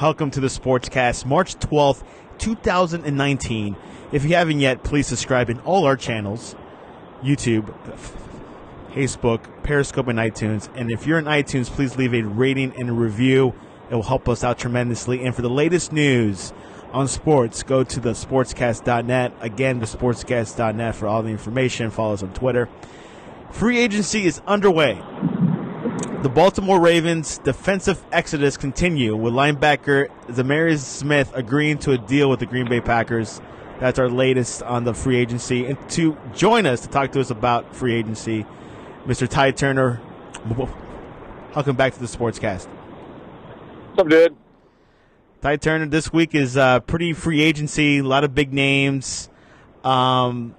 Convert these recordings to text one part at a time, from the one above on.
Welcome to the Sportscast, March 12th, 2019. If you haven't yet, please subscribe in all our channels YouTube, Facebook, Periscope, and iTunes. And if you're in iTunes, please leave a rating and a review. It will help us out tremendously. And for the latest news on sports, go to the sportscast.net. Again, the sportscast.net for all the information. Follow us on Twitter. Free agency is underway. The Baltimore Ravens defensive exodus continue with linebacker Za'Darius Smith agreeing to a deal with the Green Bay Packers. That's our latest on the free agency. And to join us to talk to us about free agency, Mr. Ty Turner. Welcome back to the Sportscast. What's up, dude? Ty Turner, this week is uh, pretty free agency, a lot of big names. Um,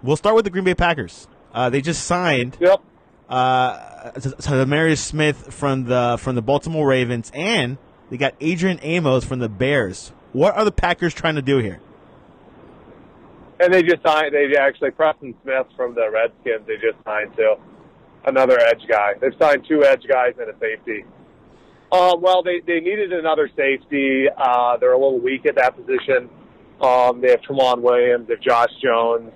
we'll start with the Green Bay Packers. Uh, they just signed Yep. Uh, Marius Smith from the from the Baltimore Ravens, and they got Adrian Amos from the Bears. What are the Packers trying to do here? And they just signed. They actually Preston Smith from the Redskins. They just signed to another edge guy. They've signed two edge guys and a safety. Uh, well, they they needed another safety. Uh, they're a little weak at that position. Um, they have Tramon Williams, they have Josh Jones,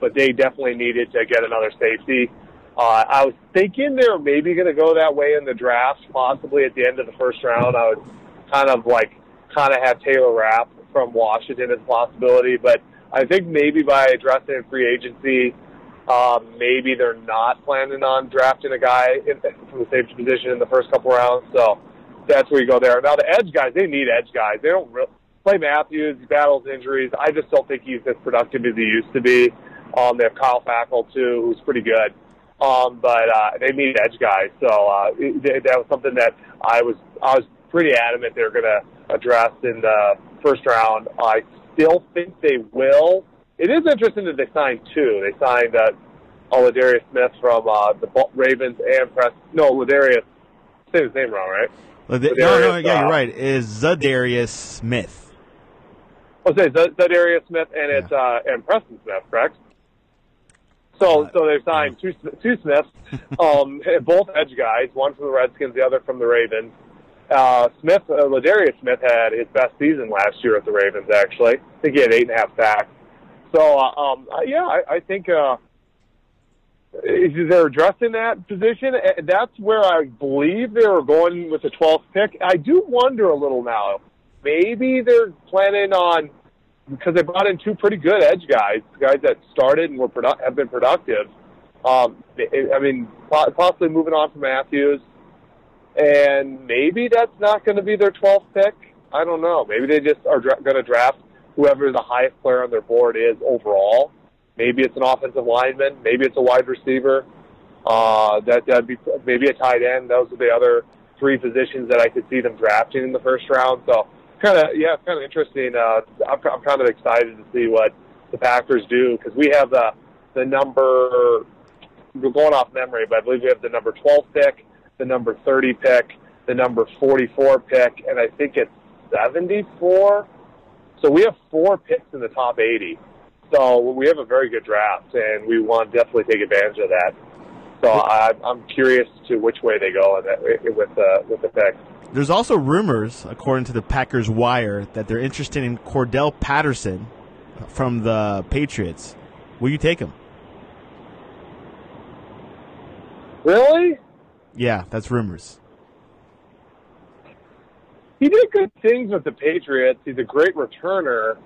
but they definitely needed to get another safety. Uh, I was thinking they were maybe going to go that way in the draft, possibly at the end of the first round. I would kind of like kind of have Taylor Rapp from Washington as a possibility, but I think maybe by addressing in free agency, um, maybe they're not planning on drafting a guy in, from the safety position in the first couple rounds. So that's where you go there. Now the edge guys, they need edge guys. They don't really play Matthews. He battles injuries. I just don't think he's as productive as he used to be. Um, they have Kyle Fackrell too, who's pretty good. Um, but uh, they need edge guys. So uh, it, that was something that I was I was pretty adamant they were going to address in the first round. I still think they will. It is interesting that they signed two. They signed uh, Ladarius Smith from uh, the Ravens and Press. No, Ladarius. Say his name wrong, right? Lada- no, no, yeah, uh, you're right. It is Za'Darius Smith. I'll say Z- Za'Darius Smith and it's uh, and Preston Smith, correct? So, so they've signed two two Smiths, um, both edge guys, one from the Redskins, the other from the Ravens. Uh, Smith, uh, Ladarius Smith had his best season last year at the Ravens. Actually, I think he had eight and a half sacks. So, uh, um, yeah, I, I think uh, they're addressing that position. uh, That's where I believe they were going with the 12th pick. I do wonder a little now. Maybe they're planning on because they brought in two pretty good edge guys, guys that started and were produ- have been productive. Um, I mean, possibly moving on from Matthews, and maybe that's not going to be their 12th pick. I don't know. Maybe they just are dra- going to draft whoever the highest player on their board is overall. Maybe it's an offensive lineman. Maybe it's a wide receiver. Uh, that that'd be maybe a tight end. Those are the other three positions that I could see them drafting in the first round. So kind of yeah, it's kind of interesting. Uh, I'm, I'm kind of excited to see what the Packers do because we have the the number. We're going off memory, but I believe we have the number 12 pick, the number 30 pick, the number 44 pick, and I think it's 74. So we have four picks in the top 80. So we have a very good draft, and we want to definitely take advantage of that. So I'm curious to which way they go with the with the pick. There's also rumors, according to the Packers Wire, that they're interested in Cordarrelle Patterson from the Patriots. Will you take him? Really? Yeah, that's rumors. He did good things with the Patriots. He's a great returner.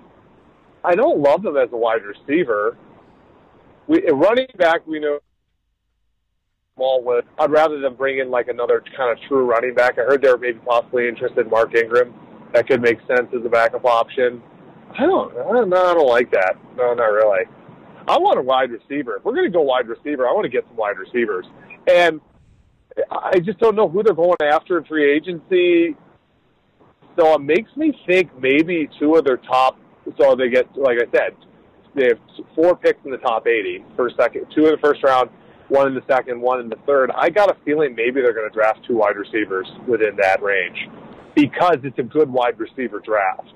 I don't love him as a wide receiver. We running back, we know Smallwood. I'd rather them bring in like another kind of true running back. I heard they were maybe possibly interested in Mark Ingram. That could make sense as a backup option. I don't, I don't know. I don't like that. No, not really. I want a wide receiver. If we're going to go wide receiver, I want to get some wide receivers. And I just don't know who they're going after in free agency. So it makes me think maybe two of their top. So they get, like I said, they have four picks in the top 80, first, second, two in the first round, one in the second, one in the third. I got a feeling maybe they're going to draft two wide receivers within that range because it's a good wide receiver draft.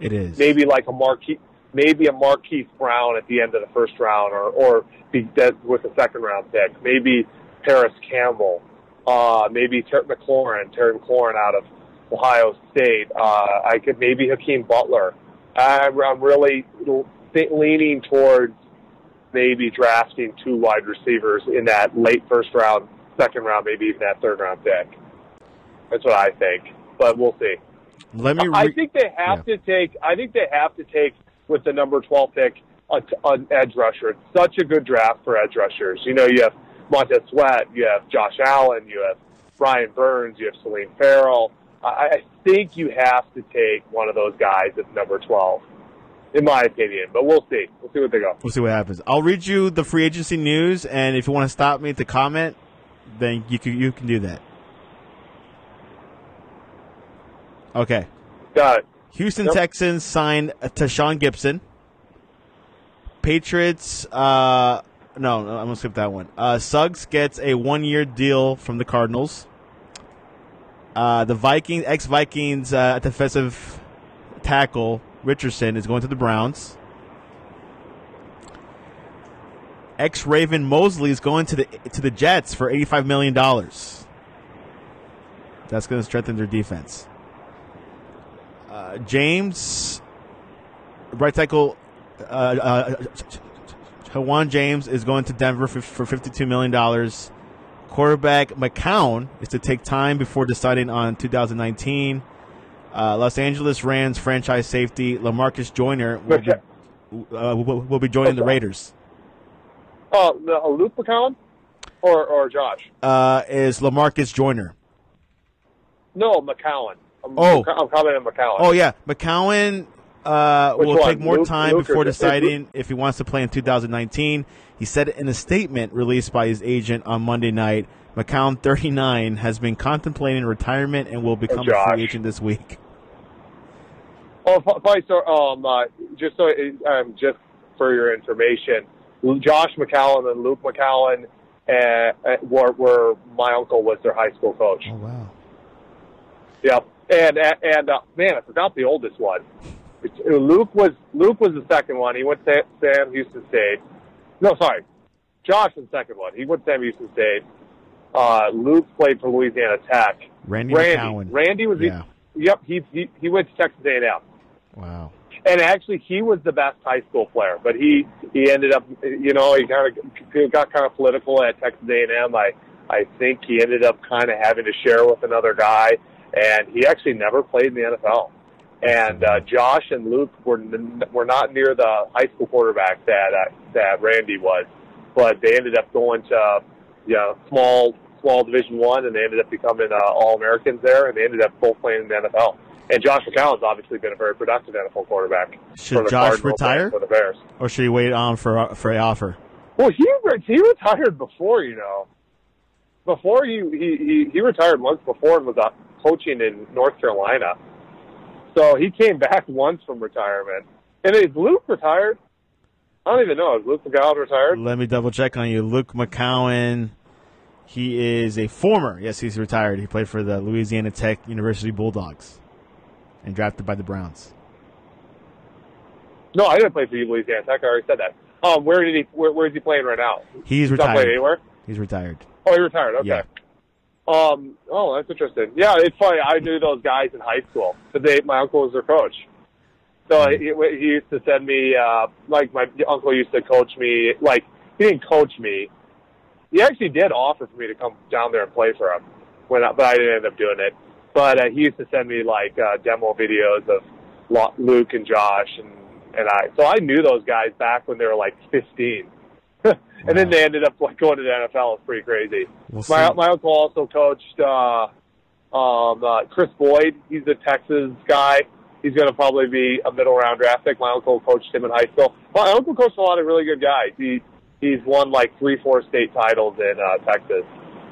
It is. Maybe like a Marquise, maybe a Marquise Brown at the end of the first round, or or be dead with a second round pick. Maybe Parris Campbell, uh, maybe Terry McLaurin, Terry McLaurin out of Ohio State. Uh, I could maybe Hakeem Butler. I'm, I'm really leaning towards maybe drafting two wide receivers in that late first round, second round, maybe even that third round pick. That's what I think, but we'll see. Let me. Re- I think they have yeah. to take. I think they have to take with the number twelve pick an edge rusher. It's such a good draft for edge rushers. You know, you have Montez Sweat, you have Josh Allen, you have Brian Burns, you have Clelin Ferrell. I think you have to take one of those guys at number 12, in my opinion. But we'll see. We'll see what they go. We'll see what happens. I'll read you the free agency news, and if you want to stop me to comment, then you can, you can do that. Okay. Got it. Houston yep. Texans signed Tashaun Gipson. Patriots, uh, no, I'm going to skip that one. Uh, Suggs gets a one year deal from the Cardinals. Uh, the Vikings, ex Vikings uh, defensive tackle Richardson is going to the Browns. Ex Raven Mosley is going to the to the Jets for eighty five million dollars. That's going to strengthen their defense. Uh, James, right tackle, uh, uh, James is going to Denver for, for fifty two million dollars. Quarterback McCown is to take time before deciding on 2019. Uh, Los Angeles Rams franchise safety Lamarcus Joyner will be, uh, will, will be joining the Raiders. Oh, uh, Luke McCown or or Josh? Uh, is Lamarcus Joyner? No, McCown. I'm, oh, I'm commenting on McCown. Oh yeah, McCown uh, will one? take more Luke, time Luke before or, deciding if he wants to play in 2019. He said in a statement released by his agent on Monday night, McCown, 39, has been contemplating retirement and will become oh, a free agent this week. Oh, so. Um, uh, just so, um, just for your information, Josh McCown and Luke McCown uh, were, were my uncle was their high school coach. Oh wow. Yep, and and uh, man, I forgot the oldest one. Luke was Luke was the second one. He went to Sam Houston State. No, sorry. Josh was the second one. He went to Sam Houston State. Uh, Luke played for Louisiana Tech. Randy Randy, McCown. Randy was yeah. The, yep. He, he he went to Texas A&M. Wow. And actually, he was the best high school player, but he he ended up, you know, he kind of got kind of political at Texas A&M. I I think he ended up kind of having to share with another guy, and he actually never played in the NFL. And uh, Josh and Luke were were not near the high school quarterback that uh, that Randy was, but they ended up going to you know small small Division One, and they ended up becoming uh, All Americans there, and they ended up both playing in the NFL. And Josh McCown's obviously been a very productive NFL quarterback. Should Josh Cardinals retire for the Bears, or should he wait on for for an offer? Well, he he retired before, you know. Before he he he, retired months before and was uh, coaching in North Carolina. So he came back once from retirement. And is Luke retired? I don't even know. Is Luke McCown retired? Let me double check on you. Luke McCown, he is a former. Yes, he's retired. He played for the Louisiana Tech University Bulldogs and drafted by the Browns. No, I didn't play for Louisiana Tech. I already said that. Um, where did he? Where, where is he playing right now? He's, He's retired. Playing anywhere. He's retired. Oh, he retired. Okay. Yeah. Um, oh, that's interesting. Yeah, it's funny. I knew those guys in high school because they, my uncle was their coach. So he, he used to send me, uh, like my uncle used to coach me. Like he didn't coach me. He actually did offer for me to come down there and play for him, when I, but I didn't end up doing it. But uh, he used to send me like uh, demo videos of Luke and Josh and and I. So I knew those guys back when they were like 15. and wow. then they ended up like going to the NFL. It's pretty crazy. We'll my my uncle also coached uh, um, uh, Kris Boyd. He's a Texas guy. He's going to probably be a middle round draft pick. My uncle coached him in high school. My uncle coached a lot of really good guys. He he's won like three, four state titles in uh, Texas,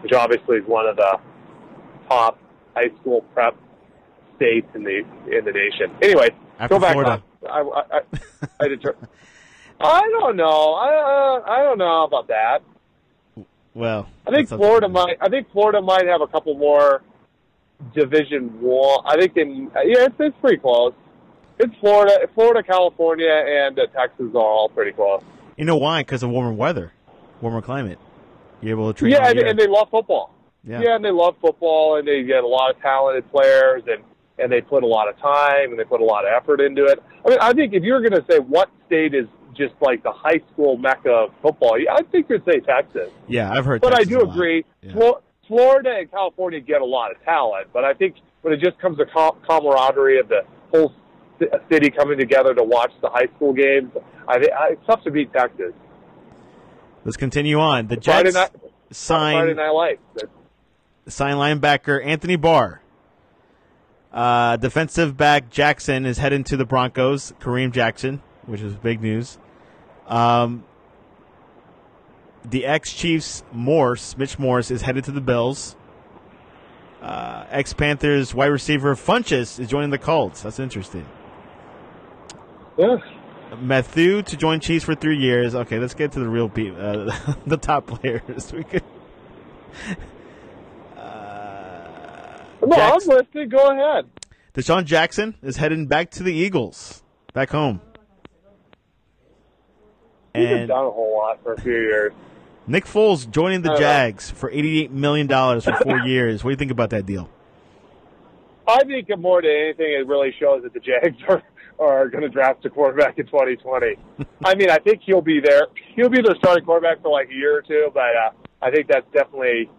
which obviously is one of the top high school prep states in the in the nation. Anyway, After go back Florida. I, I, I, I deter- I don't know. I uh, I don't know about that. Well, I think Florida might. I think Florida might have a couple more Division One. I think in yeah, it's, it's pretty close. It's Florida, Florida, California, and uh, Texas are all pretty close. You know why? Because of warmer weather, warmer climate. You're able to train. Yeah, and, and, they love football. Yeah. yeah, and they love football, and they get a lot of talented players, and and they put a lot of time and they put a lot of effort into it. I mean, I think if you're going to say what state is just like the high school mecca of football, I think you'd say Texas. Yeah, I've heard. But Texas I do agree. Yeah. Florida and California get a lot of talent, but I think when it just comes to com- camaraderie of the whole city coming together to watch the high school games, I, thi- I, it's tough to beat Texas. Let's continue on. The Friday Jets night, Friday Night Lights. Sign linebacker Anthony Barr. Uh, defensive back Jackson is heading to the Broncos. Kareem Jackson, which is big news. Um, the ex Chiefs Morse, Mitch Morse, is headed to the Bills. Uh, ex Panthers wide receiver Funchess is joining the Colts. That's interesting. Yeah. Mathieu to join Chiefs for three years. Okay, let's get to the real pe- uh, the top players. We could. Uh, No, I'm listening. Go ahead. DeSean Jackson is heading back to the Eagles, back home. He's And done a whole lot for a few years. Nick Foles joining the I don't know. Jags for $88 million for four years. What do you think about that deal? I think more than anything, it really shows that the Jags are are going to draft a quarterback in 2020. I mean, I think he'll be there. He'll be their starting quarterback for like a year or two, but uh, I think that's definitely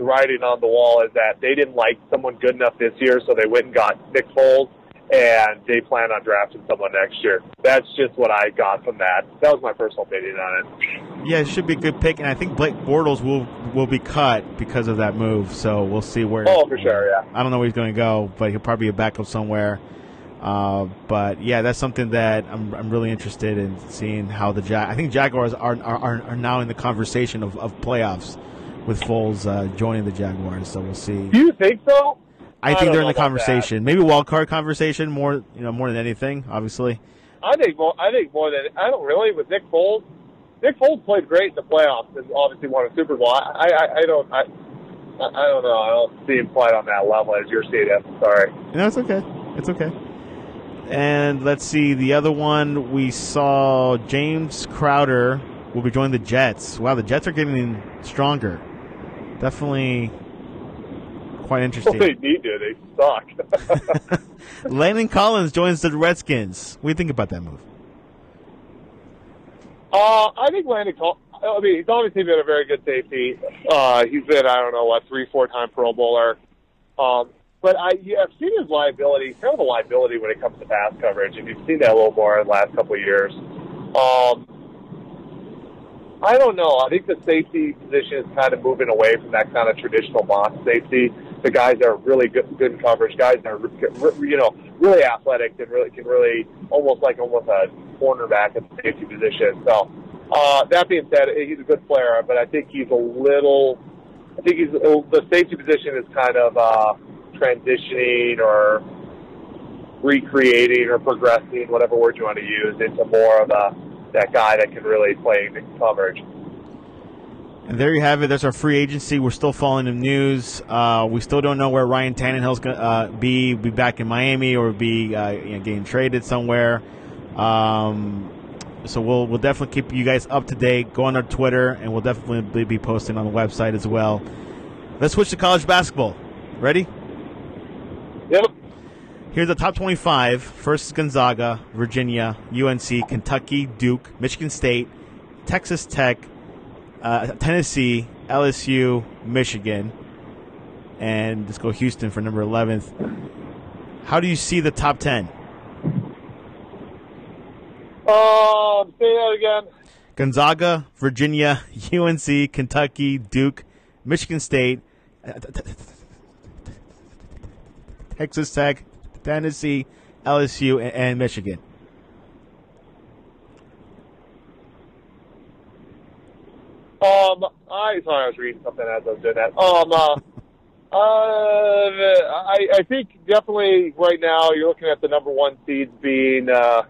the writing on the wall is that they didn't like someone good enough this year, so they went and got Nick Foles, and they plan on drafting someone next year. That's just what I got from that. That was my personal opinion on it. Yeah, it should be a good pick, and I think Blake Bortles will will be cut because of that move. So we'll see where. Oh, for sure, yeah. I don't know where he's going to go, but he'll probably be a backup somewhere. Uh, but yeah, that's something that I'm, I'm really interested in seeing how the Jag. I think Jaguars are are, are now in the conversation of, of playoffs with Foles uh, joining the Jaguars. So we'll see. Do you think so? I I think they're in the conversation. Maybe wild card conversation more, you know, more than anything. Obviously, I think more. I think more than I don't really with Nick Foles. Nick Foles played great in the playoffs and obviously won a Super Bowl. I I, I don't I, I don't know. I don't see him quite on that level as you're seeing him. Sorry. no, it's okay. It's okay. And let's see the other one. We saw James Crowder will be joining the Jets. Wow, the Jets are getting stronger. Definitely quite Well, interesting. they need to. They suck. Landon Collins joins the Redskins. What do you think about that move? uh, I think Landon. Collins. I mean, he's obviously been a very good safety. Uh, he's been I don't know what three, four time Pro Bowler. Um, but I, yeah, I've seen his liability. Kind of a liability when it comes to pass coverage, and you've seen that a little more in the last couple of years. Um, I don't know. I think the safety position is kind of moving away from that kind of traditional box safety. The guys that are really good, good in coverage, guys that are you know really athletic and really can really almost like almost a cornerback at the safety position. So uh, that being said, he's a good player, but I think he's a little. I think he's the safety position is kind of uh, transitioning or recreating or progressing, whatever word you want to use, into more of a that guy that can really play in coverage. And there you have it. There's our free agency. We're still following the news. Uh, we still don't know where Ryan Tannehill's going to uh, be. Be back in Miami or be uh, you know, getting traded somewhere. Um, so we'll we'll definitely keep you guys up to date. Go on our Twitter, and we'll definitely be posting on the website as well. Let's switch to college basketball. Ready? Yep. Here's the top 25. First is Gonzaga, Virginia, UNC, Kentucky, Duke, Michigan State, Texas Tech, uh, Tennessee, LSU, Michigan, and let's go Houston for number 11th. How do you see the top 10? Um, say that again. Gonzaga, Virginia, UNC, Kentucky, Duke, Michigan State, uh, Texas Tech, Tennessee, LSU, and- and Michigan. Um, I sorry, I was reading something as I was doing that. Um, uh, uh, I, I think definitely right now you're looking at the number one seeds being. Uh,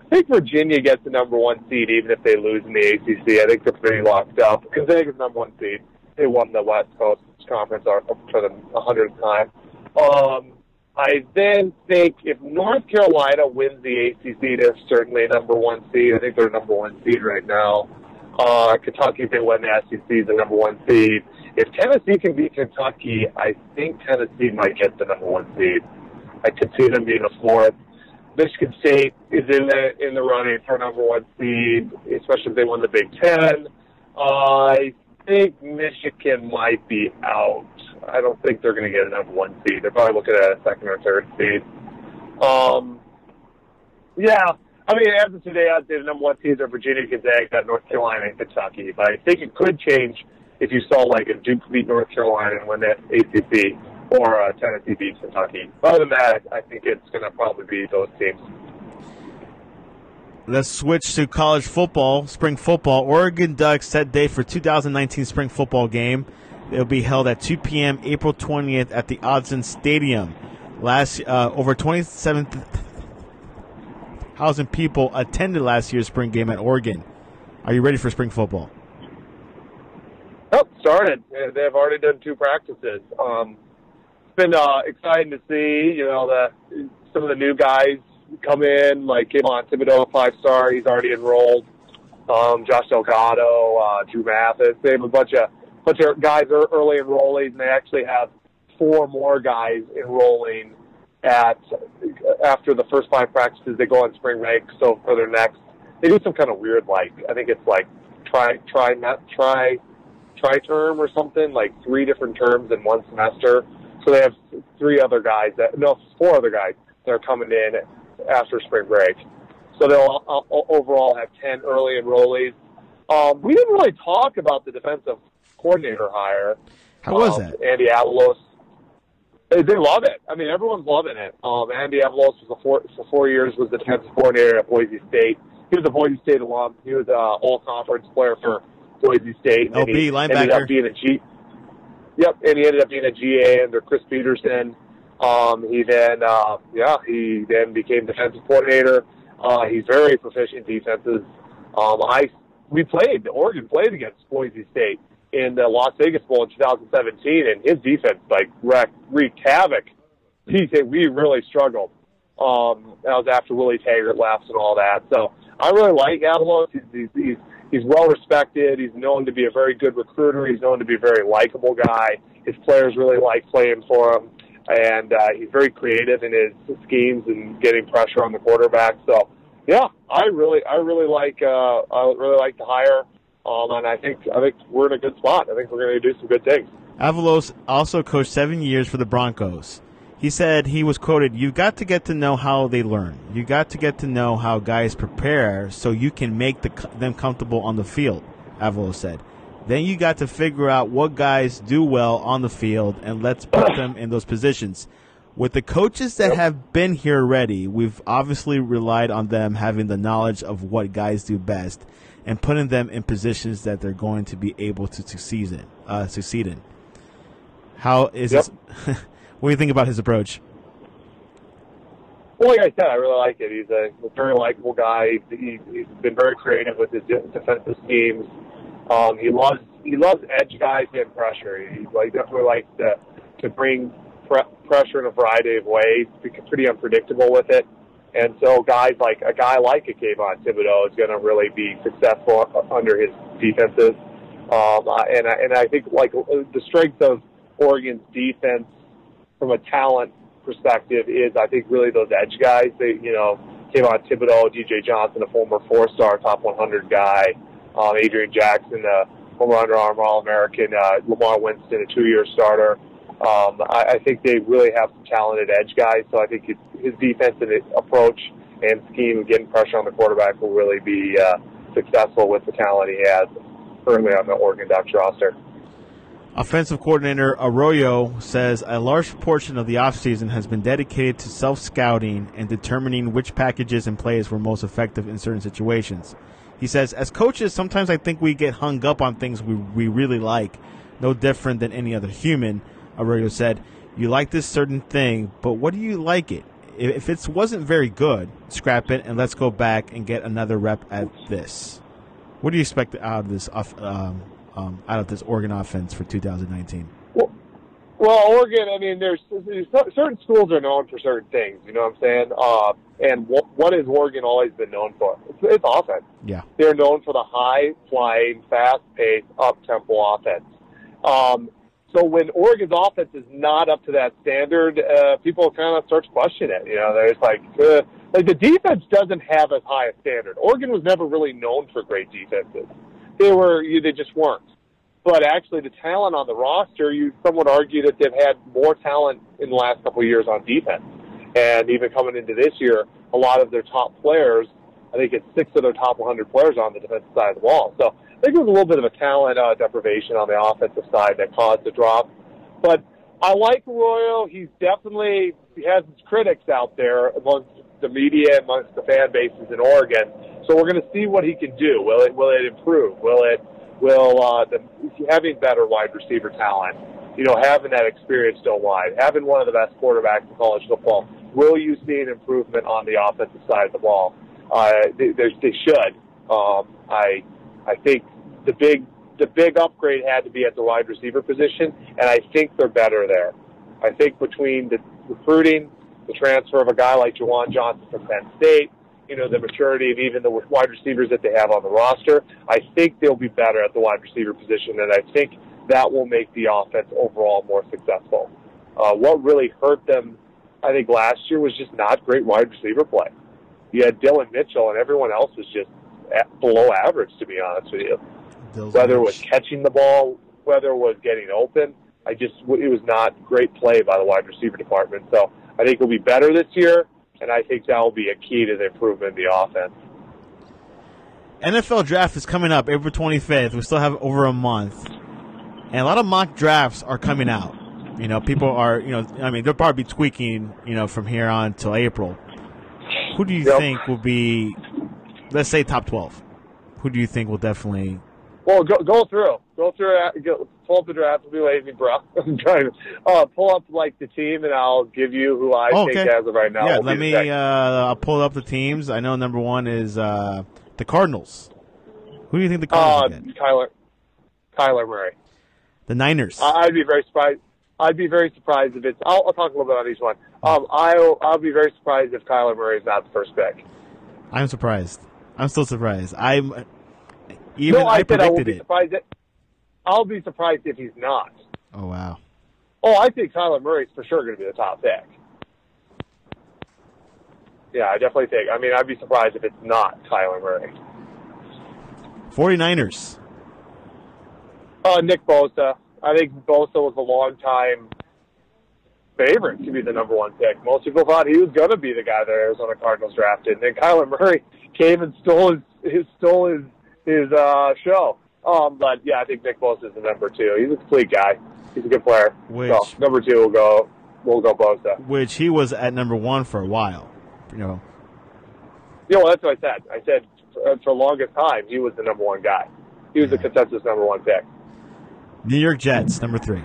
I think Virginia gets the number one seed even if they lose in the ACC. I think they're pretty locked up. because they get Gonzaga's number one seed. They won the West Coast Conference for the hundredth time. Um, I then think if North Carolina wins the ACC, they're certainly a number one seed. I think they're number one seed right now. Uh, Kentucky, if they win the SEC, is the number one seed. If Tennessee can beat Kentucky, I think Tennessee might get the number one seed. I could see them being a fourth. Michigan State is in the in the running for number one seed, especially if they won the Big Ten. Uh, I think Michigan might be out. I don't think they're going to get a number one seed. They're probably looking at a second or third seed. Um, yeah, I mean, as of today, I'd say the number one seeds are Virginia, Gonzaga, North Carolina, and Kentucky. But I think it could change if you saw like a Duke beat North Carolina and win that ACC, or uh, Tennessee beat Kentucky. Other than that, I think it's going to probably be those teams. Let's switch to college football, spring football. Oregon Ducks set date for 2019 spring football game. It'll be held at 2 p.m. April 20th at the Autzen Stadium. Last uh, over 27,000 people attended last year's spring game at Oregon. Are you ready for spring football? Oh, started. They've already done two practices. Um, it's been uh, exciting to see. You know, the some of the new guys come in, like Kayvon Thibodeaux, five star. He's already enrolled. Um, Josh Delgado, uh, Drew Mathis. They have a bunch of bunch of guys are early enrollees, and they actually have four more guys enrolling at after the first five practices. They go on spring break, so for their next, they do some kind of weird like I think it's like try try not try try term or something like three different terms in one semester. So they have three other guys that no four other guys that are coming in after spring break. So they'll uh, overall have ten early enrollees. Um, we didn't really talk about the defensive coordinator hire. How was um, that? Andy Avalos. They, they love it. I mean, everyone's loving it. Um, Andy Avalos was a four, for four years was the defensive coordinator at Boise State. He was a Boise State alum. He was a All Conference player for Boise State. LB, he linebacker. Ended up being a G. Yep, and he ended up being a GA under Chris Petersen. Um, he then, uh, yeah, he then became defensive coordinator. Uh, he's very proficient in defenses. Um, I we played Oregon played against Boise State in the Las Vegas Bowl in 2017, and his defense like wrecked, wreaked havoc. He said we really struggled. Um, that was after Willie Taggart left and all that. So I really like Avalos. He's, he's, he's he's well respected. He's known to be a very good recruiter. He's known to be a very likable guy. His players really like playing for him, and uh, he's very creative in his schemes and getting pressure on the quarterback. So, yeah, I really, I really like, uh, I really like the hire, um, and I think, I think we're in a good spot. I think we're going to do some good things. Avalos also coached seven years for the Broncos. He said he was quoted, "You've got to get to know how they learn. You got to get to know how guys prepare, so you can make the, them comfortable on the field." Avalos said. Then you got to figure out what guys do well on the field, and let's put them in those positions. With the coaches that have been here already, we've obviously relied on them having the knowledge of what guys do best, and putting them in positions that they're going to be able to succeed in. Uh, succeed in. How is Yep. his, what do you think about his approach? Well, like I said, I really like it. He's a, a very likable guy. He, he's been very creative with his defensive schemes. Um, he loves he loves edge guys and pressure. He like definitely likes to to bring pre- pressure in a variety of ways. Pretty unpredictable with it. And so guys like a guy like a Kayvon Thibodeaux is going to really be successful under his defenses. Um, uh, and I, and I think like the strength of Oregon's defense from a talent perspective is I think really those edge guys. They you know Kayvon Thibodeaux, DJ Johnson, a former four-star top 100 guy, um, Adrian Jackson, a former Under Armour All-American, uh, Lamar Winston, a two-year starter. Um, I, I think they really have some talented edge guys. So I think his, his defensive approach and scheme getting pressure on the quarterback will really be uh, successful with the talent he has currently on the Oregon Ducks roster. Offensive coordinator Arroyo says a large portion of the offseason has been dedicated to self scouting and determining which packages and plays were most effective in certain situations. He says, as coaches, sometimes I think we get hung up on things we, we really like, no different than any other human. Arroyo said, You like this certain thing, but what do you like it? If it wasn't very good, scrap it and let's go back and get another rep at this. What do you expect out of this um, um, out of this Oregon offense for 2019? Well, Oregon. I mean, there's, there's certain schools are known for certain things. You know what I'm saying? Uh, and what, what has Oregon always been known for? It's, it's offense. Yeah. They're known for the high flying, fast paced, up tempo offense. Um, So when Oregon's offense is not up to that standard, uh, people kind of start to question it. You know, there's like, uh, like the defense doesn't have as high a standard. Oregon was never really known for great defenses. They were, they just weren't. But actually, the talent on the roster, you some would argue that they've had more talent in the last couple of years on defense. And even coming into this year, a lot of their top players, I think it's six of their top 100 players on the defensive side of the ball. So I think it was a little bit of a talent uh, deprivation on the offensive side that caused the drop. But I like Arroyo. He's definitely he has his critics out there amongst the media, amongst the fan bases in Oregon. So we're going to see what he can do. Will it will it improve? Will it will uh, the, having better wide receiver talent? You know, having that experience still wide, having one of the best quarterbacks in college football. Will you see an improvement on the offensive side of the ball? Uh, they, they should. Um, I I think the big the big upgrade had to be at the wide receiver position, and I think they're better there. I think between the recruiting, the transfer of a guy like Juwan Johnson from Penn State, you know, the maturity of even the wide receivers that they have on the roster, I think they'll be better at the wide receiver position, and I think that will make the offense overall more successful. Uh, what really hurt them, I think, last year was just not great wide receiver play. You had Dillon Mitchell, and everyone else was just below average, to be honest with you. Those whether it was catching the ball, whether it was getting open, I just it was not great play by the wide receiver department. So I think it'll be better this year, and I think that will be a key to the improvement in the offense. NFL draft is coming up April 25th. We still have over a month, and a lot of mock drafts are coming out. You know, people are, you know, I mean, they'll probably be tweaking, you know, from here on till April. Who do you yep. think will be let's say top twelve. Who do you think will definitely? Well, go go through, go through, uh, go, pull up the draft. Will be lazy, bro. I'm trying to uh, pull up like the team, and I'll give you who I oh, think as of right now. Yeah, let me. Uh, I'll pull up the teams. I know number one is uh, the Cardinals. Who do you think the Cardinals uh, get? Kyler, Kyler Murray. The Niners. I'd be very surprised. I'd be very surprised if it's. I'll, I'll talk a little bit on each one. Um, I'll I'll be very surprised if Kyler Murray is not the first pick. I'm surprised. I'm still surprised. I'm even no, I, I predicted I will be it. Surprised that, I'll be surprised if he's not. Oh wow. Oh, I think Kyler Murray's for sure going to be the top pick. Yeah, I definitely think. I mean, I'd be surprised if it's not Kyler Murray. 49ers. Uh, Nick Bosa. I think Bosa was a long time favorite to be the number one pick. Most people thought he was going to be the guy that Arizona Cardinals drafted. And then Kyler Murray came and stole his, his stole his his uh, show. Um, but yeah, I think Nick Bosa is the number two. He's a complete guy. He's a good player. Which, so number two will go will go Bosa. Which he was at number one for a while. You know. Yeah, well, that's what I said. I said for, for the longest time he was the number one guy. He was yeah. the consensus number one pick. New York Jets, number three.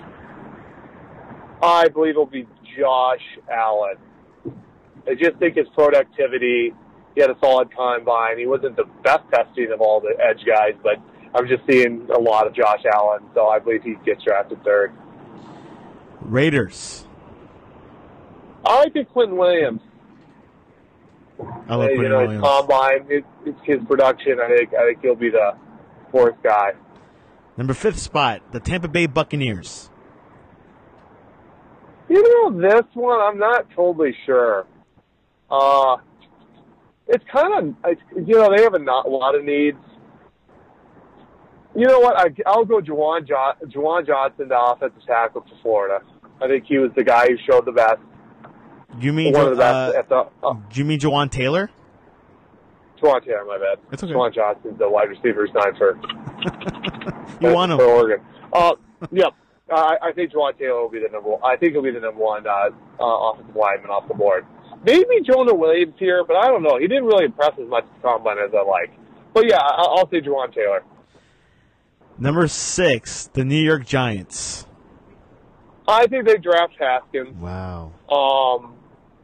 I believe it'll be Josh Allen. I just think his productivity. He had a solid combine. He wasn't the best testing of all the edge guys, but I'm just seeing a lot of Josh Allen, so I believe he gets drafted third. Raiders. I think Quinnen Williams. I love you know, Williams. his combine, it's, it's his production. I think I think he'll be the fourth guy. Number fifth spot, the Tampa Bay Buccaneers. You know, this one, I'm not totally sure. Uh, it's kind of, you know, they have a, not, a lot of needs. You know what? I, I'll go Juwan, jo- Juwan Johnson, the offensive tackle for Florida. I think he was the guy who showed the best. You mean one of the best uh, at the? Uh, do you mean Jawaan Taylor? Jawaan Taylor, my bad. It's okay. Juwan Johnson's the wide receiver signed for. you want him for Oregon? Uh, yep. Uh, I think Jawaan Taylor will be the number one. I think he'll be the number one uh, uh, offensive lineman off the board. Maybe Jonah Williams here, but I don't know. He didn't really impress as much at combine as I like. But yeah, I'll, I'll say Jawaan Taylor. Number six, the New York Giants. I think they draft Haskins. Wow. Um,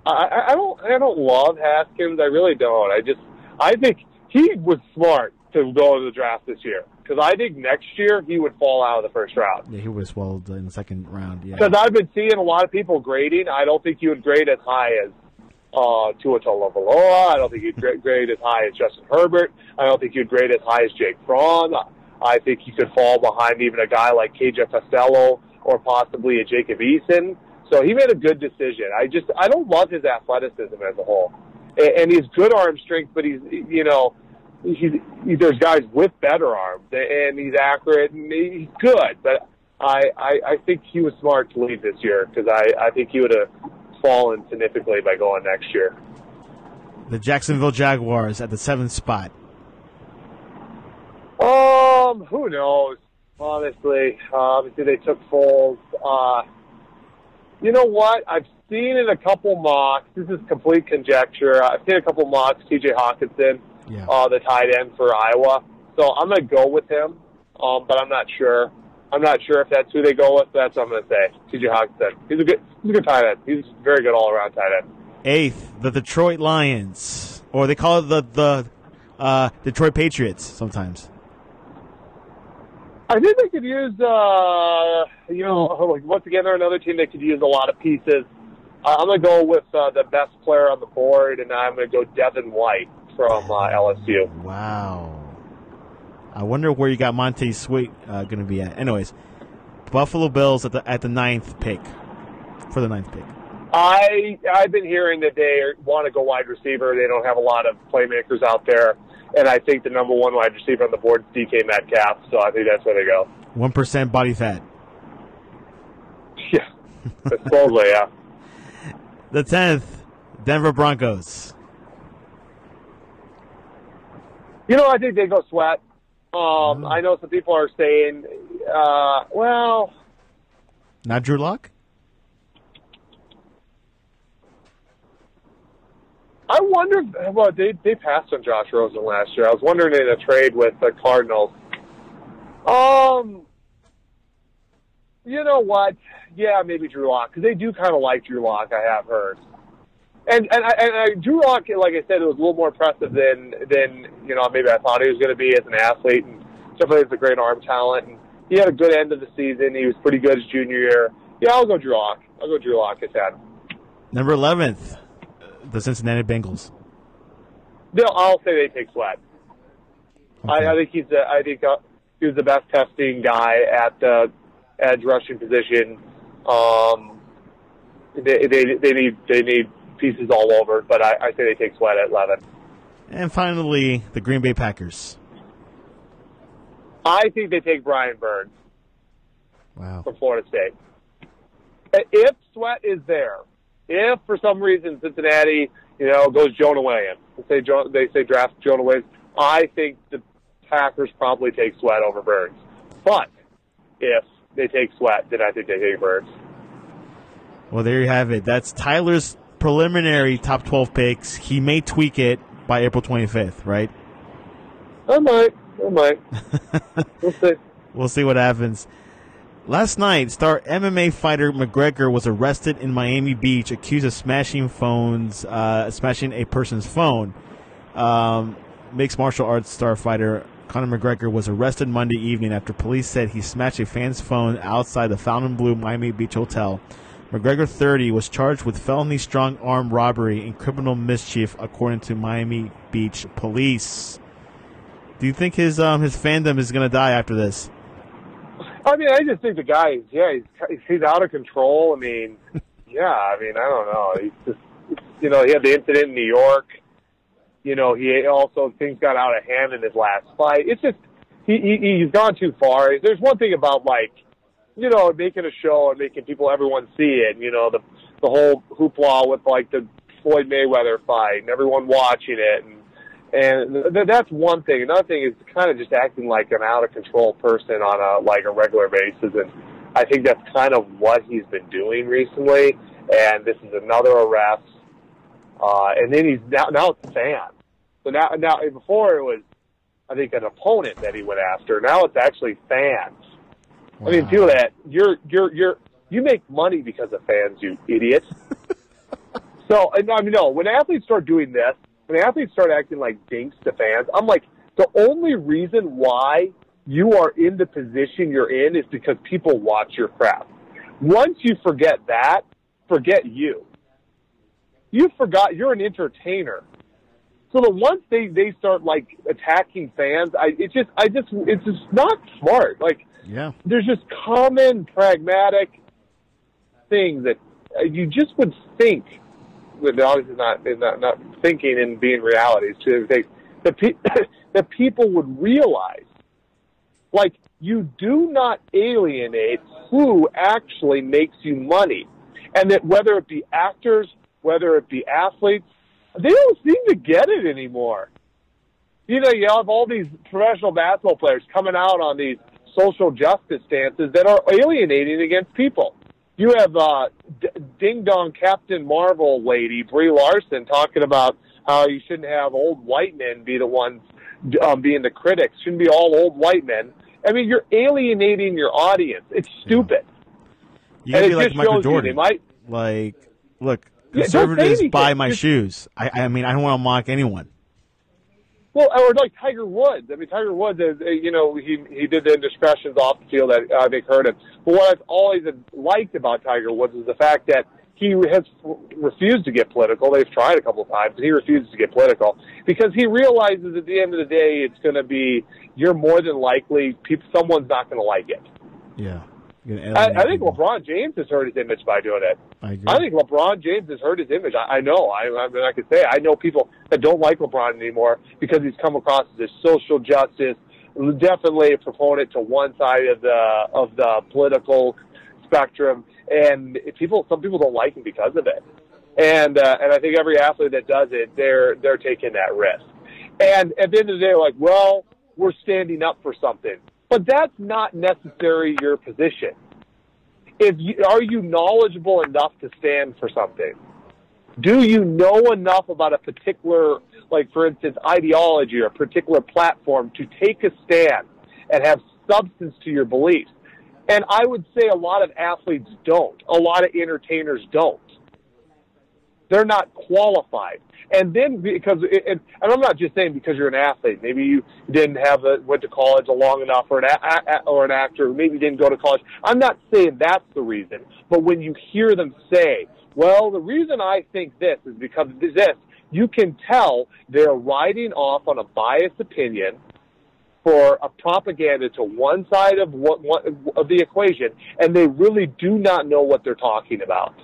I, I don't, I don't love Haskins. I really don't. I just, I think he was smart to go to the draft this year because I think next year he would fall out of the first round. Yeah, he was swallowed in the second round. Yeah, because I've been seeing a lot of people grading. I don't think he would grade as high as uh, Tua Tagovailoa. I don't think he'd grade as high as Justin Herbert. I don't think he'd grade as high as Jake Fromm. I think he could fall behind even a guy like KJ Costello or possibly a Jacob Eason. So he made a good decision. I just I don't love his athleticism as a whole, and, and he's good arm strength, but he's you know he's there's guys with better arms and he's accurate and he's good, but I I, I think he was smart to leave this year because I I think he would have fallen significantly by going next year. The Jacksonville Jaguars at the seventh spot. Um, who knows? Honestly, obviously they took Foles. Uh, you know what? I've seen in a couple mocks. This is complete conjecture. I've seen a couple mocks. T.J. Hockenson, Yeah. uh, the tight end for Iowa. So I'm going to go with him, um, but I'm not sure. I'm not sure if that's who they go with. That's what I'm going to say. T.J. Hockenson. He's a good. He's a good tight end. He's very good all around tight end. Eighth, the Detroit Lions, or they call it the the uh, Detroit Patriots sometimes. I think they could use, uh, you know, like once again, they're another team that could use a lot of pieces. Uh, I'm going to go with uh, the best player on the board, and I'm going to go Devin White from uh, LSU. Wow. I wonder where you got Montez Sweat uh, going to be at. Anyways, Buffalo Bills at the at the ninth pick for the ninth pick. I I've been hearing that they want to go wide receiver. They don't have a lot of playmakers out there, and I think the number one wide receiver on the board is DK Metcalf. So I think that's where they go. One percent body fat. Yeah, supposedly, yeah. The tenth, Denver Broncos. You know, I think they go sweat. Um, I know some people are saying, uh, well, Not Drew Lock. I wonder. Well, they they passed on Josh Rosen last year. I was wondering in a trade with the Cardinals. Um, you know what? Yeah, maybe Drew Lock because they do kind of like Drew Lock. I have heard, and and I, and I, Drew Lock, like I said, it was a little more impressive than than you know maybe I thought he was going to be as an athlete, and definitely has a great arm talent. And he had a good end of the season. He was pretty good his junior year. Yeah, I'll go Drew Lock. I'll go Drew Lock. It's had. Number eleventh, the Cincinnati Bengals. No, I'll say they take Sweat. I, I think he's. A, I think uh, he was the best testing guy at the edge rushing position. Um, they, they they need they need pieces all over, but I, I say they take Sweat at eleven. And finally, the Green Bay Packers. I think they take Brian Burns Wow. from Florida State. If Sweat is there, if for some reason Cincinnati, you know, goes Jonah Williams, they say Jo- they say draft Jonah Williams, I think the Packers probably take Sweat over Burns. But if they take Sweat, then I think they take Burns. Well, there you have it. That's Tyler's preliminary top 12 picks. He may tweak it by April 25th, right? I might, I might. we'll see. We'll see what happens. Last night, star MMA fighter McGregor was arrested in Miami Beach, accused of smashing phones, uh, smashing a person's phone. Um, mixed martial arts star fighter Conor McGregor was arrested Monday evening after police said he smashed a fan's phone outside the Fontainebleau Miami Beach hotel. McGregor, 30, was charged with felony strong arm robbery and criminal mischief, according to Miami Beach police. Do you think his um, his fandom is going to die after this? I mean, I just think the guy, yeah, he's he's out of control. I mean, yeah, I mean, I don't know. He's just, you know, he had the incident in New York. You know, he also things got out of hand in his last fight. It's just he, he he's gone too far. There's one thing about like, you know, making a show and making people everyone see it. You know, the the whole hoopla with like the Floyd Mayweather fight and everyone watching it and and th- that's one thing. Another thing is kind of just acting like an out of control person on a like a regular basis, and I think that's kind of what he's been doing recently. And this is another arrest, uh, and then he's now now it's fans. So now now before it was, I think an opponent that he went after. Now it's actually fans. I mean, do that. You're you're you're you make money because of fans, you idiot. so and I mean, no. When athletes start doing this, when athletes start acting like dinks to fans, I'm like, the only reason why you are in the position you're in is because people watch your crap. Once you forget that, forget you. You forgot you're an entertainer. So the once they they start like attacking fans, I it just I just it's just not smart. Like Yeah. there's just common pragmatic things that uh, you just would think, but obviously not not, not thinking and being realities to think that pe- that people would realize, like you do not alienate who actually makes you money, and that whether it be actors, whether it be athletes, they don't seem to get it anymore. You know, you have all these professional basketball players coming out on these social justice stances that are alienating against people. You have uh, D- Ding Dong Captain Marvel lady Brie Larson talking about how you shouldn't have old white men be the ones um, being the critics. Shouldn't be all old white men. I mean, you're alienating your audience. It's stupid. You gotta And be like Michael you Jordan. Might. Like, look, Yeah, conservatives anything. buy my shoes. I, I mean, I don't want to mock anyone. Well, or like Tiger Woods. I mean, Tiger Woods, is, uh, you know, he he did the indiscretions off the field that I think hurt him. But what I've always liked about Tiger Woods is the fact that he has refused to get political. They've tried a couple of times, but he refuses to get political because he realizes at the end of the day, it's going to be you're more than likely people, someone's not going to like it. Yeah. I, I think. LeBron James has hurt his image by doing it. I agree. I think LeBron James has hurt his image. I, I know. I, I mean, I could say I know people that don't like LeBron anymore because he's come across as a social justice, definitely a proponent to one side of the of the political spectrum, and people, some people don't like him because of it. And uh, and I think every athlete that does it, they're they're taking that risk. And at the end of the day, like, well, we're standing up for something, but that's not necessarily your position if you, are you knowledgeable enough to stand for something? Do you know enough about a particular, like for instance, ideology or a particular platform to take a stand and have substance to your beliefs? And I would say a lot of athletes don't. A lot of entertainers don't. They're not qualified. And then because, and, and I'm not just saying because you're an athlete. Maybe you didn't have a, went to college long enough, or an a, or an actor. Maybe you didn't go to college. I'm not saying that's the reason. But when you hear them say, "Well, the reason I think this is because this," you can tell they're riding off on a biased opinion for a propaganda to one side of what of the equation, and they really do not know what they're talking about.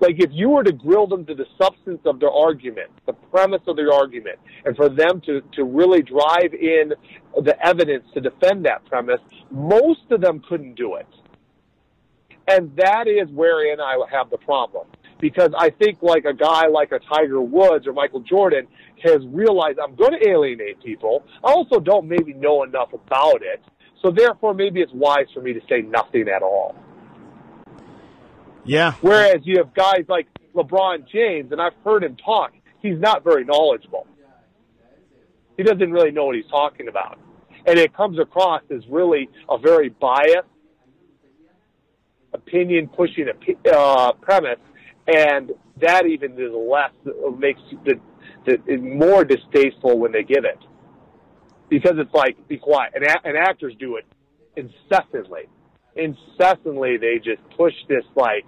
Like if you were to grill them to the substance of their argument, the premise of their argument, and for them to, to really drive in the evidence to defend that premise, most of them couldn't do it. And that is wherein I have the problem. Because I think like a guy like a Tiger Woods or Michael Jordan has realized I'm going to alienate people. I also don't maybe know enough about it. So therefore maybe it's wise for me to say nothing at all. Yeah. Whereas you have guys like LeBron James, and I've heard him talk, he's not very knowledgeable. He doesn't really know what he's talking about. And it comes across as really a very biased, opinion pushing uh, premise, and that even is less, makes the, the, more distasteful when they give it. Because it's like, be quiet. And, and actors do it incessantly incessantly they just push this like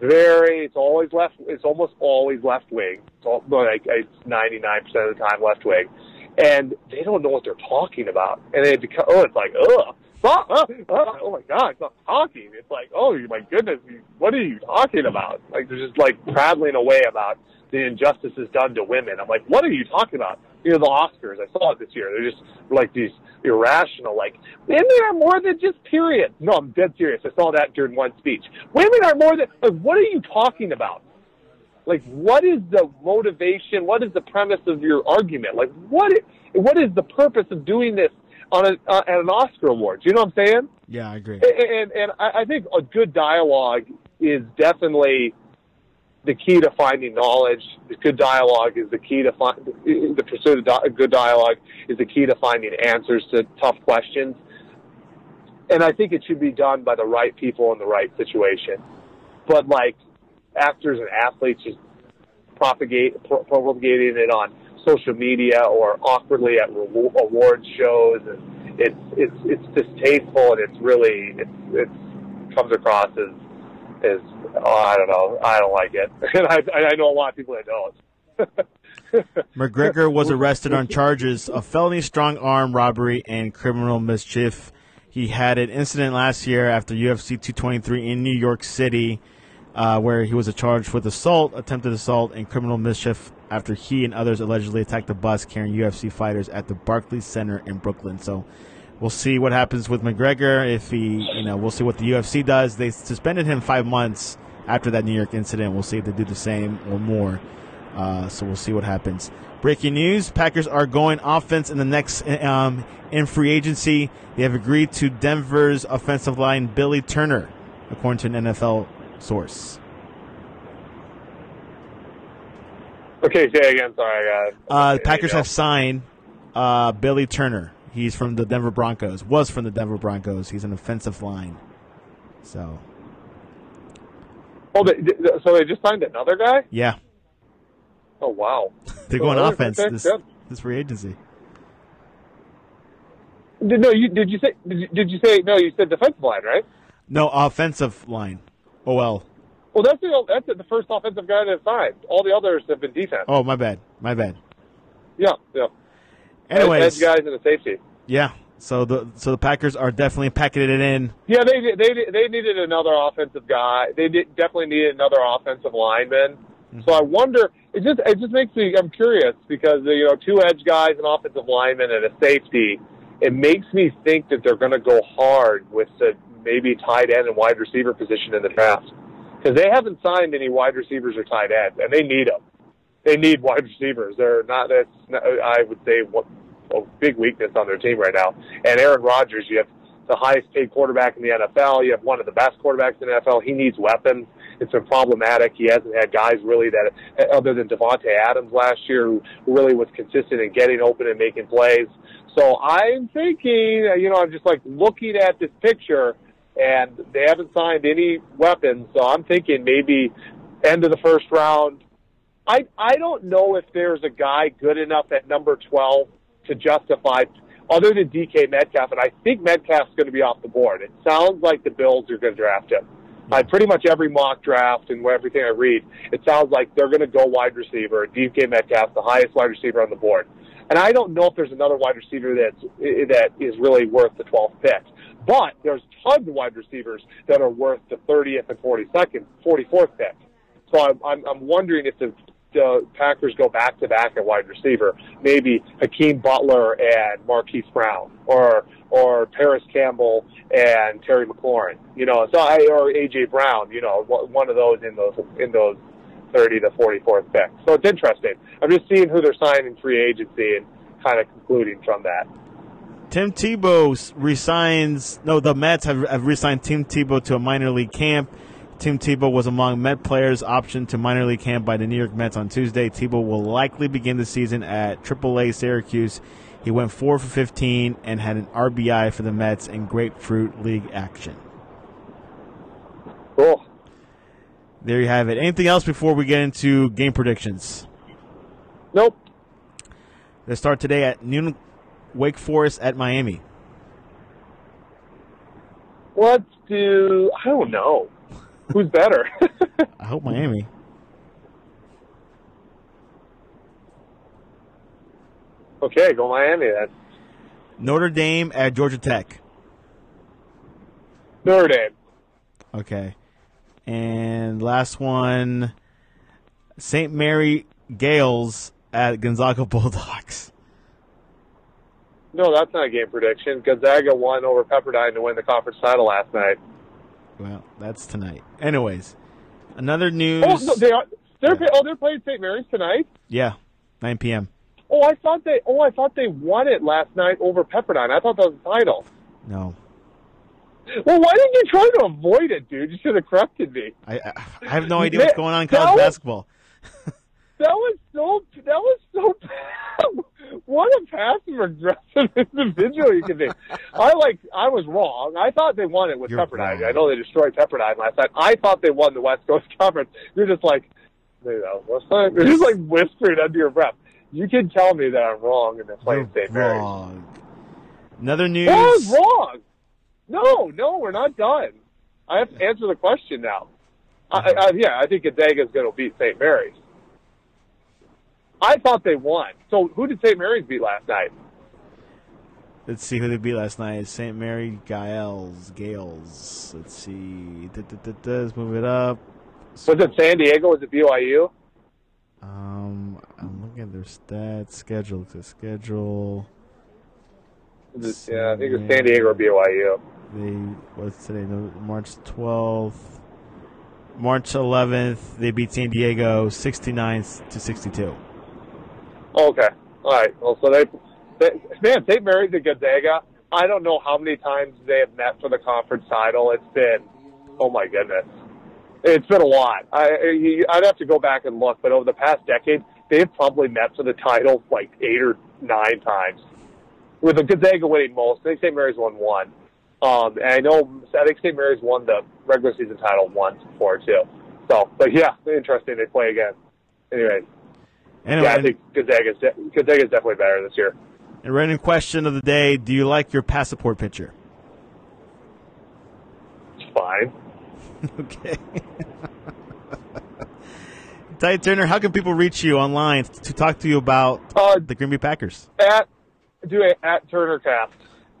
very it's always left it's almost always left wing. It's all, like it's 99% of the time left wing. And they don't know what they're talking about. And they become oh it's like ugh oh, oh, oh, oh my god it's not talking. It's like oh my goodness what are you talking about? Like they're just like prattling away about the injustices done to women i'm like what are you talking about you know the oscars i saw it this year they're just like these irrational. Like women are more than just period. No, I'm dead serious. I saw that during one speech. Women are more than. Like, what are you talking about? Like, what is the motivation? What is the premise of your argument? Like, what? Is, what is the purpose of doing this on a uh, at an Oscar award? Do you know what I'm saying? Yeah, I agree. And and, and I, I think a good dialogue is definitely the key to finding knowledge. The good dialogue is the key to find the pursuit of good dialogue is the key to finding answers to tough questions. And I think it should be done by the right people in the right situation. But like actors and athletes just propagate pro- propagating it on social media or awkwardly at award shows, and it's it's it's distasteful and it's really it's it comes across as is oh, I don't know. I don't like it, and I I know a lot of people that don't. McGregor was arrested on charges of felony strong arm robbery and criminal mischief. He had an incident last year after UFC 223 in New York City, uh, where he was charged with assault, attempted assault, and criminal mischief after he and others allegedly attacked a bus carrying UFC fighters at the Barclays Center in Brooklyn. So we'll see what happens with McGregor. If he, you know, we'll see what the UFC does. They suspended him five months after that New York incident. We'll see if they do the same or more. Uh, so we'll see what happens. Breaking news: Packers are going offense in the next um, in free agency. They have agreed to Denver's offensive line Billy Turner, according to an NFL source. Okay, say again. Sorry. Uh, uh, Packers have signed uh, Billy Turner. He's from the Denver Broncos. Was from the Denver Broncos. He's an offensive line. So. Oh, they, so they just signed another guy? Yeah. Oh wow. They're going oh, offense this, this free agency. No, you did you say did you, did you say no? You said defensive line, right? No, offensive line. Oh well. Well, that's the that's the first offensive guy that signed. All the others have been defense. Oh, my bad. My bad. Yeah, yeah. Anyways, edge guys and a safety. Yeah. So the so the Packers are definitely packing it in. Yeah, they they they needed another offensive guy. They did, definitely needed another offensive lineman. Mm-hmm. So I wonder. It just it just makes me. I'm curious because you know two edge guys, an offensive lineman, and a safety. It makes me think that they're going to go hard with the maybe tight end and wide receiver position in the draft because they haven't signed any wide receivers or tight ends, and they need them. They need wide receivers. They're not. That's I would say what a big weakness on their team right now. And Aaron Rodgers, you have the highest paid quarterback in the NFL. You have one of the best quarterbacks in the NFL. He needs weapons. It's been problematic. He hasn't had guys really that, other than Davante Adams last year, who really was consistent in getting open and making plays. So I'm thinking, you know, I'm just like looking at this picture, and they haven't signed any weapons. So I'm thinking maybe end of the first round. I I don't know if there's a guy good enough at number 12 to justify other than DK Metcalf, and I think Metcalf's going to be off the board. It sounds like the Bills are going to draft him. I pretty much every mock draft and everything I read, it sounds like they're going to go wide receiver. DK Metcalf, the highest wide receiver on the board, and I don't know if there's another wide receiver that's eh, that is really worth the 12th pick. But there's tons of wide receivers that are worth the 30th and 42nd, 44th pick. So I'm, I'm, I'm wondering if the Packers go back to back at wide receiver, maybe Hakeem Butler and Marquise Brown, or or Parris Campbell and Terry McLaurin, you know, so I or AJ Brown, you know, one of those in those in those thirty to forty fourth picks. So it's interesting. I'm just seeing who they're signing free agency and kind of concluding from that. Tim Tebow resigns. No, the Mets have, have re-signed Tim Tebow to a minor league camp. Tim Tebow was among Met players optioned to minor league camp by the New York Mets on Tuesday. Tebow will likely begin the season at AAA Syracuse. He went 4 for 15 and had an RBI for the Mets in Grapefruit League action. Cool. There you have it. Anything else before we get into game predictions? Nope. They start today at noon. Wake Forest at Miami. Let's do. I don't know. Who's better? I hope Miami. Okay, go Miami then. Notre Dame at Georgia Tech. Notre Dame. Okay. And last one St. Mary Gaels at Gonzaga Bulldogs. No, that's not a game prediction. Gonzaga won over Pepperdine to win the conference title last night. Well, that's tonight. Anyways, another news. Oh, no, they are. They're yeah. oh, they're playing St. Mary's tonight. Yeah, 9 p.m. Oh, I thought they. Oh, I thought they won it last night over Pepperdine. I thought that was the title. No. Well, why didn't you try to avoid it, dude? You should have corrected me. I I have no idea what's going on in college basketball. that was so. That was so bad. what a passive aggressive individual you can be. I like I was wrong. I thought they won it with You're Pepperdine. Wrong. I know they destroyed Pepperdine last night. I thought they won the West Coast Conference. You're just like you know, what's that? You're just like whispering under your breath. You can tell me that I'm wrong in the playing St. Wrong. Another news. I was wrong. No, no, we're not done. I have to answer the question now. I, I, yeah, I think Gonzaga is going to beat St. Mary's. I thought they won. So who did St. Mary's beat last night? Let's see who they beat last night. St. Mary Gaels. Gales. Let's see. Let's move it up. Was it San Diego? Was it BYU? Um, I'm looking at their stats. Schedule to schedule. It- yeah, I think it was San Diego or BYU. They what's today? March 12th. March 11th, they beat San Diego 69 to 62. Okay. All right. Well, so they, they man, St. Mary's at Gonzaga. I don't know how many times they have met for the conference title. It's been, oh my goodness, it's been a lot. I I- I'd have to go back and look, but over the past decade, they've probably met for the title like eight or nine times. With the Gonzaga winning most, I think St. Mary's won one. Um, and I know I think St. Mary's won the regular season title once before too. So, but yeah, interesting. They play again. Anyway, Anyway, yeah, I think Gonzaga's, de- Gonzaga's definitely better this year. and random question of the day: Do you like your passport picture? It's fine. Okay. Ty Turner, how can people reach you online to talk to you about Uh, the Green Bay Packers? at do a at TurnerCast.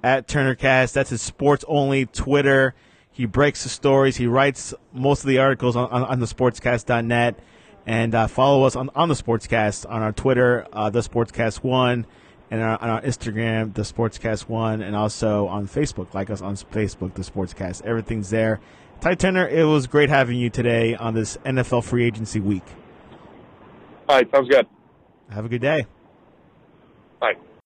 At TurnerCast, that's his sports only Twitter. He breaks the stories. He writes most of the articles on, on, on the sportscast.net. And uh, follow us on, on the Sportscast on our Twitter, uh, the Sportscast One, and our, on our Instagram, the Sportscast One, and also on Facebook. Like us on Facebook, the Sportscast. Everything's there. Ty Turner, it was great having you today on this NFL free agency week. All right, sounds good. Have a good day. Right.